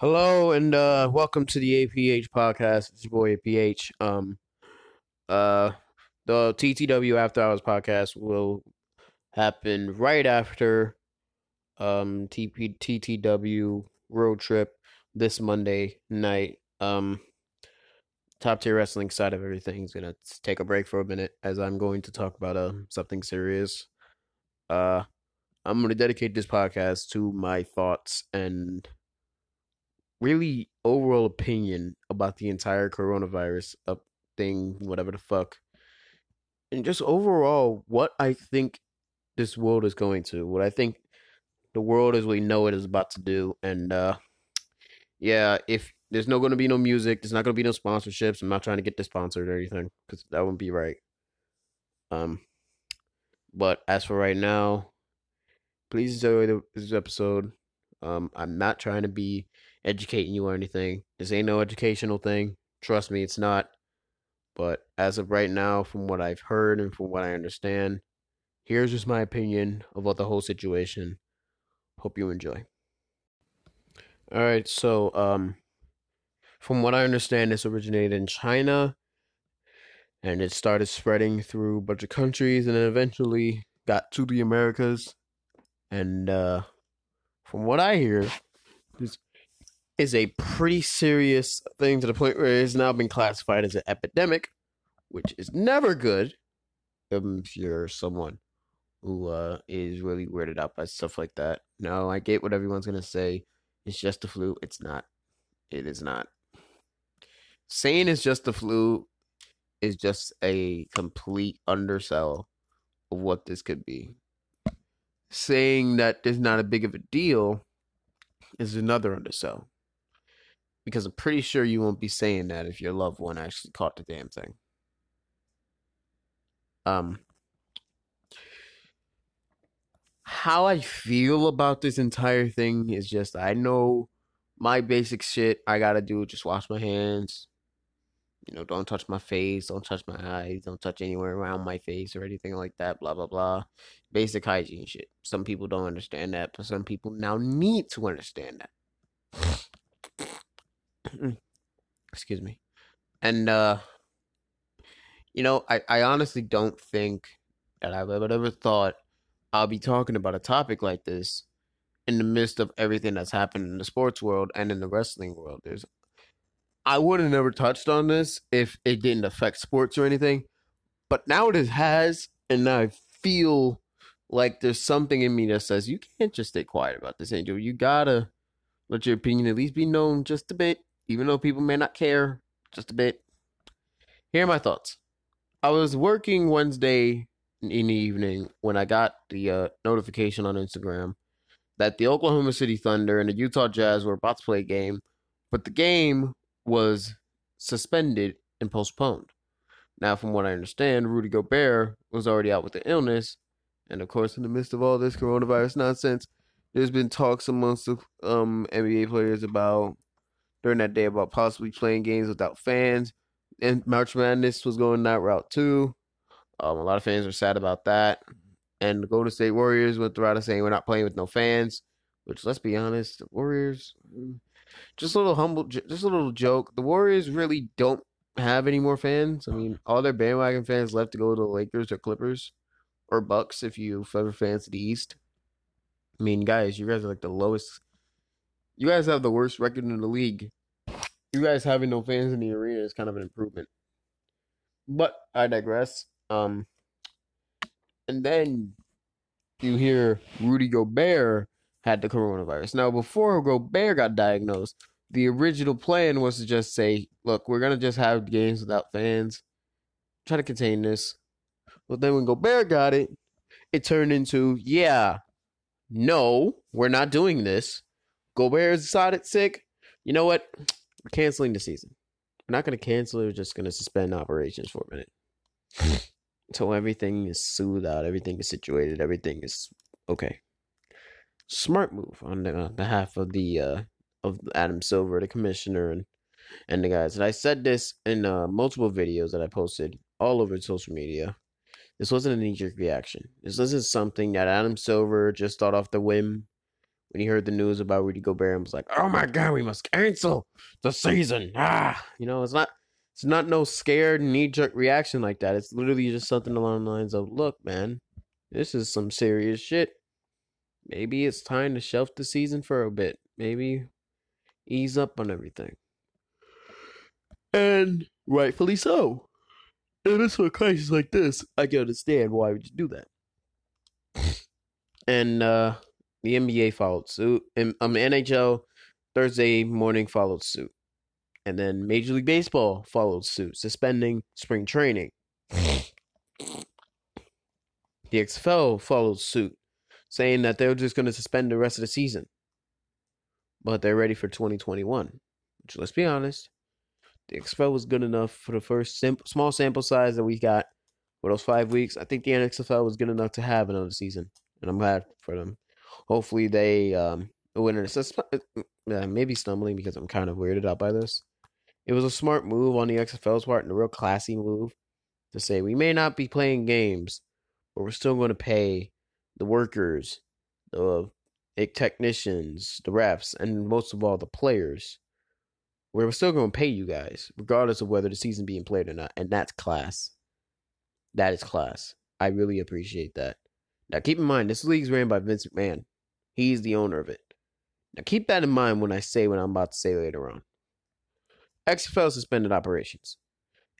Hello and uh, welcome to the APH podcast. It's your boy APH. Um, uh, the TTW After Hours podcast will happen right after um TP TTW road trip this Monday night. Um, top tier wrestling side of everything is gonna take a break for a minute as I'm going to talk about uh, something serious. Uh, I'm gonna dedicate this podcast to my thoughts and really overall opinion about the entire coronavirus up thing, whatever the fuck, and just overall what I think this world is going to, what I think the world as we know it is about to do, and uh, yeah, if there's no going to be no music, there's not going to be no sponsorships. I'm not trying to get this sponsored or anything because that wouldn't be right. Um, but as for right now, please enjoy this episode. Um, I'm not trying to be educating you or anything. This ain't no educational thing. Trust me, it's not. But as of right now, from what I've heard and from what I understand, here's just my opinion about the whole situation. Hope you enjoy. All right, so um, from what I understand, this originated in China, and it started spreading through a bunch of countries, and then eventually got to the Americas. And uh, from what I hear, this is a pretty serious thing to the point where it has now been classified as an epidemic, which is never good if you're someone who uh, is really weirded out by stuff like that. No, I get what everyone's gonna say. It's just the flu. It's not. It is not. Saying it's just the flu is just a complete undersell of what this could be. Saying that there's not a big of a deal is another undersell because I'm pretty sure you won't be saying that if your loved one actually caught the damn thing. Um, how I feel about this entire thing is just I know my basic shit I gotta do just wash my hands. You know, don't touch my face, don't touch my eyes, don't touch anywhere around my face or anything like that, blah blah blah. Basic hygiene shit. Some people don't understand that, but some people now need to understand that. Excuse me. And uh you know i i honestly don't think that i've ever, ever thought i'll be talking about a topic like this in the midst of everything that's happened in the sports world and in the wrestling world. There's i would have never touched on this if it didn't affect sports or anything but now it has and i feel like there's something in me that says you can't just stay quiet about this angel. You gotta let your opinion at least be known just a bit even though people may not care just a bit. Here are my thoughts. I was working Wednesday in the evening when I got the uh, notification on Instagram that the Oklahoma City Thunder and the Utah Jazz were about to play a game, but the game was suspended and postponed. Now, from what I understand, Rudy Gobert was already out with the illness, and of course, in the midst of all this coronavirus nonsense, there's been talks amongst the um, NBA players about during that day about possibly playing games without fans. And March Madness was going that route too. Um, a lot of fans are sad about that. And the Golden State Warriors went the route of saying we're not playing with no fans. Which, let's be honest, the Warriors, mm, just a little humble, just a little joke. The Warriors really don't have any more fans. I mean, all their bandwagon fans left to go to the Lakers or Clippers or Bucks if you favor fans the East. I mean, guys, you guys are like the lowest you guys have the worst record in the league. You guys having no fans in the arena is kind of an improvement. But I digress. Um, and then you hear Rudy Gobert had the coronavirus. Now, before Gobert got diagnosed, the original plan was to just say, "Look, we're gonna just have games without fans, try to contain this." But then when Gobert got it, it turned into, "Yeah, no, we're not doing this. Gobert decided sick. You know what? We're canceling the season. We're not going to cancel it. We're just going to suspend operations for a minute. Until everything is soothed out, everything is situated, everything is okay. Smart move on the behalf of the uh, of Adam Silver, the commissioner, and and the guys. And I said this in uh, multiple videos that I posted all over social media. This wasn't a knee jerk reaction. This isn't something that Adam Silver just thought off the whim when he heard the news about Rudy Gobert and was like, "Oh my god, we must cancel the season." Ah, you know, it's not it's not no scared knee jerk reaction like that. It's literally just something along the lines of, "Look, man, this is some serious shit. Maybe it's time to shelf the season for a bit. Maybe ease up on everything." And rightfully so. For a crisis like this, I can understand why would you do that. and uh the NBA followed suit. Um NHL Thursday morning followed suit. And then Major League Baseball followed suit, suspending spring training. the XFL followed suit, saying that they're just going to suspend the rest of the season. But they're ready for 2021. Which, let's be honest, the XFL was good enough for the first small sample size that we got for those five weeks. I think the NXFL was good enough to have another season, and I'm glad for them. Hopefully, they um, win it. Uh, maybe stumbling because I'm kind of weirded out by this. It was a smart move on the XFL's part and a real classy move to say we may not be playing games, but we're still going to pay the workers, the technicians, the refs, and most of all the players we're still going to pay you guys, regardless of whether the season being played or not. And that's class. That is class. I really appreciate that. Now, keep in mind, this league's ran by Vince McMahon. He's the owner of it. Now, keep that in mind when I say what I'm about to say later on. XFL suspended operations.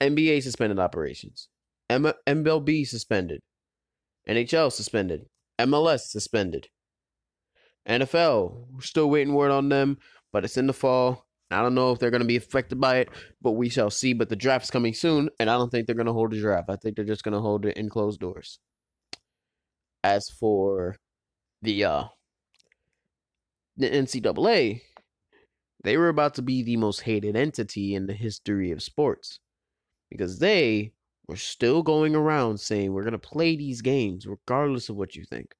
NBA suspended operations. M- MLB suspended. NHL suspended. MLS suspended. NFL, we're still waiting word on them, but it's in the fall. I don't know if they're going to be affected by it, but we shall see. But the draft's coming soon, and I don't think they're going to hold a draft. I think they're just going to hold it in closed doors. As for the uh the NCAA, they were about to be the most hated entity in the history of sports because they were still going around saying we're going to play these games regardless of what you think.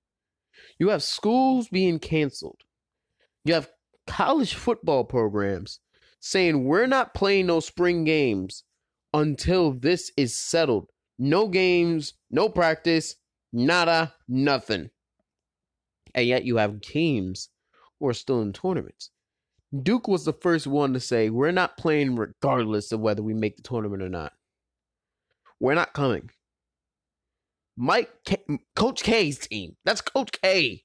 You have schools being canceled. You have college football programs saying we're not playing those spring games until this is settled. No games, no practice, nada, nothing. And yet you have teams are still in tournaments. Duke was the first one to say, We're not playing regardless of whether we make the tournament or not. We're not coming. Mike, K- Coach K's team, that's Coach K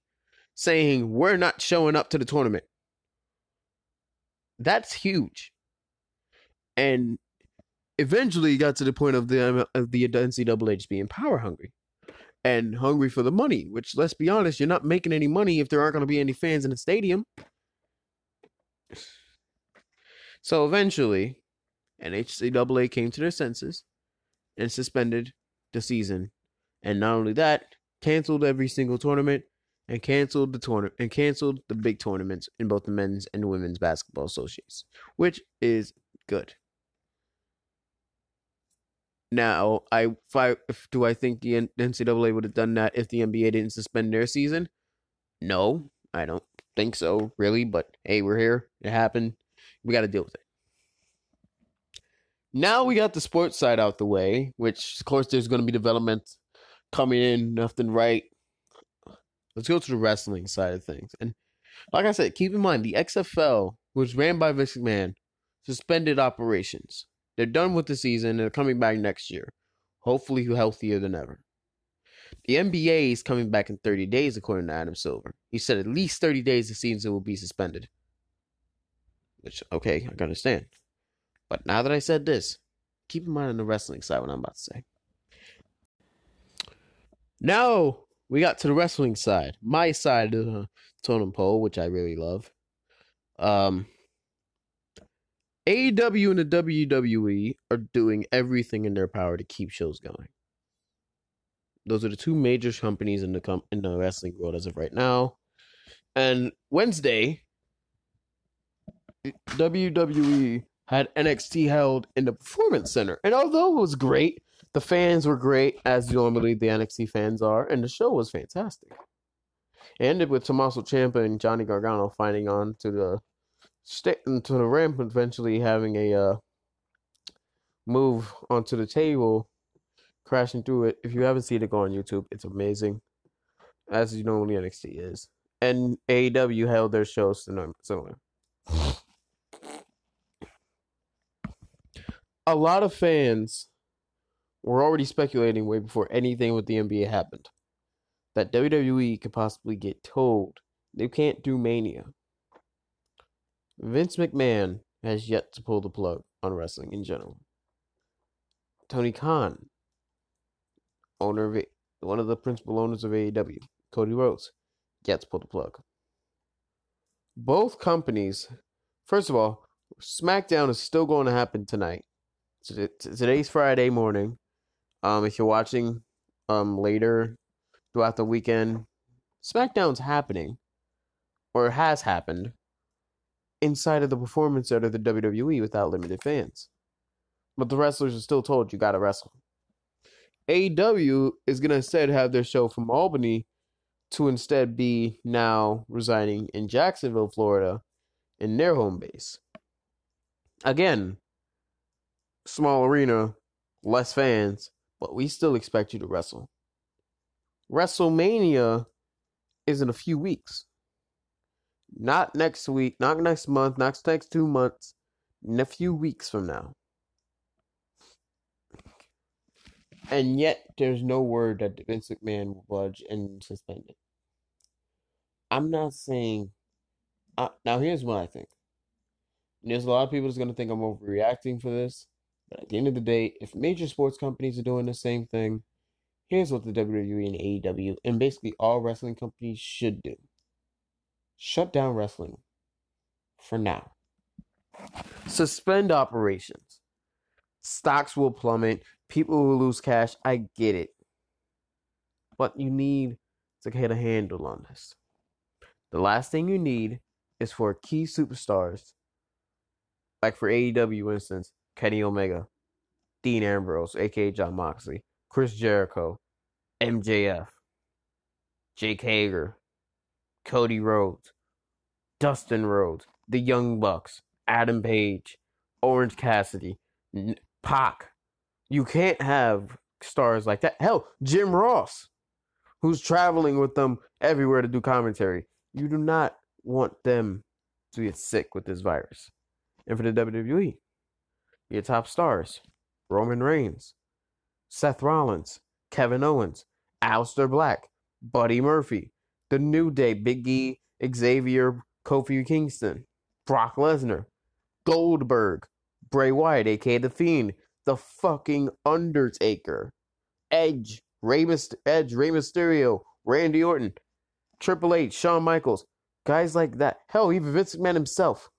saying, We're not showing up to the tournament. That's huge. And eventually got to the point of the of the NCAA just being power hungry and hungry for the money. Which, let's be honest, you're not making any money if there aren't going to be any fans in the stadium. So eventually, NCAA came to their senses and suspended the season, and not only that, canceled every single tournament and canceled the tournament and canceled the big tournaments in both the men's and women's basketball associations, which is good. Now, I, if I if, do I think the NCAA would have done that if the NBA didn't suspend their season? No, I don't think so, really. But hey, we're here. It happened. We got to deal with it. Now we got the sports side out the way, which of course there's going to be development coming in left and right Let's go to the wrestling side of things. And like I said, keep in mind the XFL, was ran by Vince McMahon, suspended operations. They're done with the season. They're coming back next year, hopefully healthier than ever. The NBA is coming back in 30 days, according to Adam Silver. He said at least 30 days the season will be suspended. Which, okay, I can understand. But now that I said this, keep in mind on the wrestling side what I'm about to say. Now we got to the wrestling side, my side of the totem pole, which I really love. Um, AEW and the WWE are doing everything in their power to keep shows going. Those are the two major companies in the com- in the wrestling world as of right now. And Wednesday, WWE had NXT held in the Performance Center, and although it was great, the fans were great, as normally the NXT fans are, and the show was fantastic. It ended with Tommaso Ciampa and Johnny Gargano fighting on to the stick to the ramp, eventually having a uh, move onto the table, crashing through it. If you haven't seen it, go on YouTube. It's amazing, as normally NXT is. and AEW held their shows similar. A lot of fans were already speculating way before anything with the NBA happened that WWE could possibly get told they can't do Mania. Vince McMahon has yet to pull the plug on wrestling in general. Tony Khan, owner of one of the principal owners of AEW, Cody Rhodes, yet to pull the plug. Both companies, first of all, SmackDown is still going to happen tonight. Today's Friday morning. Um, if you're watching um later throughout the weekend, SmackDown's happening, or has happened, inside of the Performance Center of the WWE without limited fans. But the wrestlers are still told you gotta wrestle. AEW is gonna instead have their show from Albany to instead be now residing in Jacksonville, Florida, in their home base. Again, small arena, less fans, but we still expect you to wrestle. WrestleMania is in a few weeks. Not next week, not next month, not next two months, in a few weeks from now. And yet, there's no word that Vince McMahon will budge and suspend it. I'm not saying. Uh, now, here's what I think. There's a lot of people that's going to think I'm overreacting for this. But at the end of the day, if major sports companies are doing the same thing, here's what the WWE and AEW and basically all wrestling companies should do shut down wrestling for now. Suspend operations. Stocks will plummet. People will lose cash. I get it. But you need to get a handle on this. The last thing you need is for key superstars, like for AEW, instance, Kenny Omega, Dean Ambrose, aka Jon Moxley, Chris Jericho, MJF, Jake Hager, Cody Rhodes, Dustin Rhodes, the Young Bucks, Adam Page, Orange Cassidy, Pac. You can't have stars like that. Hell, Jim Ross, who's traveling with them everywhere to do commentary. You do not want them to get sick with this virus. And for the WWE, your top stars Roman Reigns, Seth Rollins, Kevin Owens, Aleister Black, Buddy Murphy, The New Day, Big E, Xavier, Kofi Kingston, Brock Lesnar, Goldberg, Bray Wyatt, aka The Fiend, The fucking Undertaker, Edge, Rey Edge, Rey Mysterio, Randy Orton, Triple H, Shawn Michaels, guys like that. Hell, even Vince McMahon himself.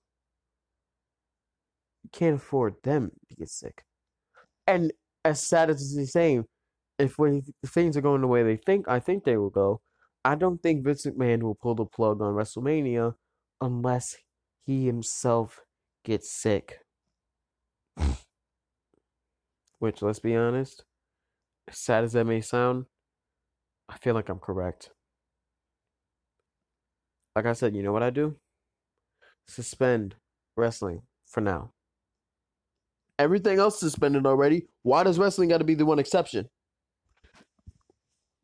You can't afford them to get sick. And as sad as it's saying, if things are going the way they think, I think they will go. I don't think Vince McMahon will pull the plug on WrestleMania unless he himself gets sick. Which, let's be honest, as sad as that may sound, I feel like I'm correct. Like I said, you know what I do? Suspend wrestling for now. Everything else suspended already. Why does wrestling got to be the one exception?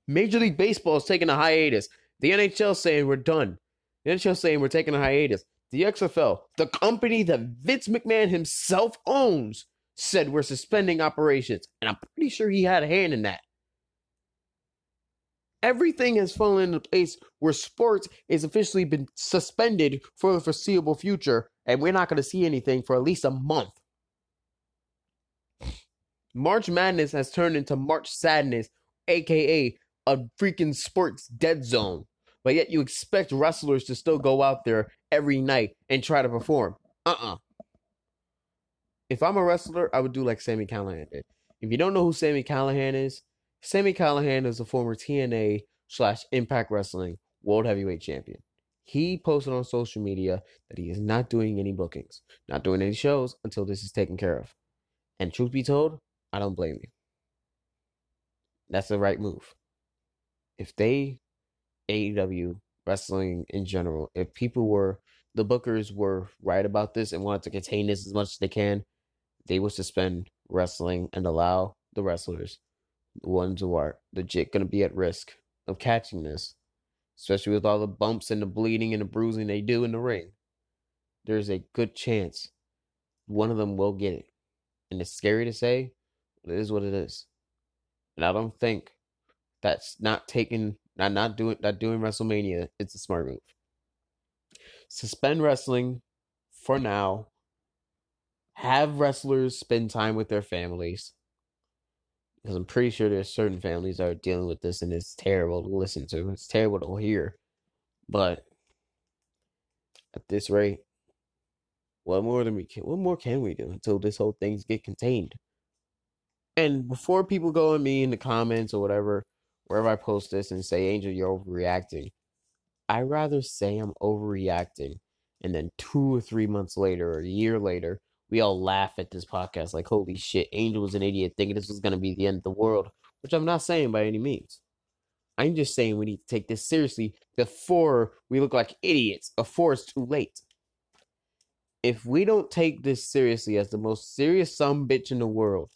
Major League Baseball is taking a hiatus. The NHL saying we're done. The NHL saying we're taking a hiatus. The XFL, the company that Vince McMahon himself owns, said we're suspending operations. And I'm pretty sure he had a hand in that. Everything has fallen into place where sports is officially been suspended for the foreseeable future, and we're not going to see anything for at least a month. March Madness has turned into March Sadness, aka a freaking sports dead zone. But yet you expect wrestlers to still go out there every night and try to perform. Uh uh-uh. uh If I'm a wrestler, I would do like Sami Callihan did. If you don't know who Sami Callihan is, Sami Callihan is a former TNA slash Impact Wrestling World Heavyweight Champion. He posted on social media that he is not doing any bookings, not doing any shows until this is taken care of. And truth be told, I don't blame you. That's the right move. If they, AEW, wrestling in general, if people were, the bookers were right about this and wanted to contain this as much as they can, they would suspend wrestling and allow the wrestlers, the ones who are legit going to be at risk of catching this, especially with all the bumps and the bleeding and the bruising they do in the ring, there's a good chance one of them will get it. And it's scary to say, but it is what it is. And I don't think that's not taking not not doing not doing WrestleMania, it's a smart move. Suspend wrestling for now. Have wrestlers spend time with their families. Because I'm pretty sure there's certain families that are dealing with this and it's terrible to listen to. It's terrible to hear. But at this rate, what more than we can what more can we do until this whole thing's get contained? And before people go at me in the comments or whatever, wherever I post this and say, Angel, you're overreacting, I rather say I'm overreacting and then two or three months later or a year later, we all laugh at this podcast like, holy shit, Angel was an idiot thinking this was going to be the end of the world, which I'm not saying by any means. I'm just saying we need to take this seriously before we look like idiots, before it's too late. If we don't take this seriously as the most serious some bitch in the world,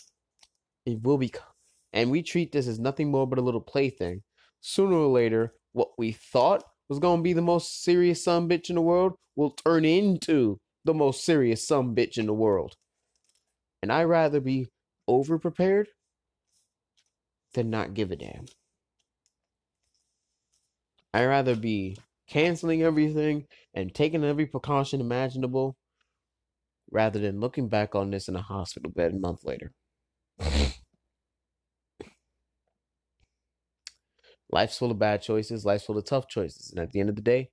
it will become, and we treat this as nothing more but a little plaything, sooner or later, what we thought was going to be the most serious some bitch in the world will turn into the most serious some bitch in the world. And I'd rather be over prepared than not give a damn. I'd rather be canceling everything and taking every precaution imaginable rather than looking back on this in a hospital bed a month later. Life's full of bad choices, life's full of tough choices. And at the end of the day,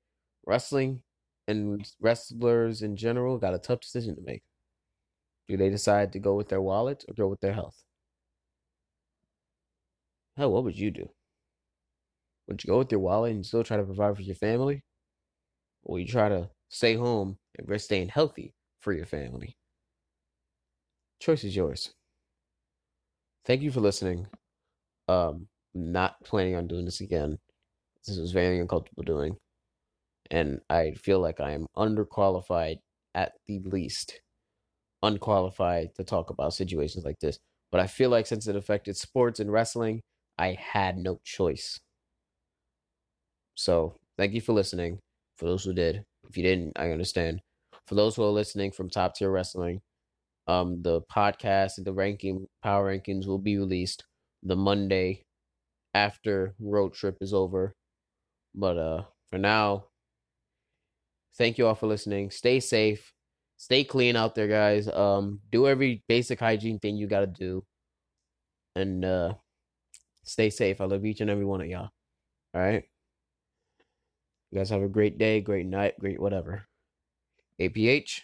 wrestling and wrestlers in general got a tough decision to make. Do they decide to go with their wallet or go with their health? Hell, what would you do? Would you go with your wallet and still try to provide for your family? Or you try to stay home and risk staying healthy for your family? Choice is yours. Thank you for listening. Um, not planning on doing this again. This was very uncomfortable doing. And I feel like I am underqualified at the least. Unqualified to talk about situations like this. But I feel like since it affected sports and wrestling, I had no choice. So thank you for listening. For those who did. If you didn't, I understand. For those who are listening from Top Tier Wrestling, um, the podcast and the ranking power rankings will be released the Monday after road trip is over. But uh for now, thank you all for listening. Stay safe. Stay clean out there, guys. Um do every basic hygiene thing you gotta do. And uh stay safe. I love each and every one of y'all. All right. You guys have a great day, great night, great whatever. APH.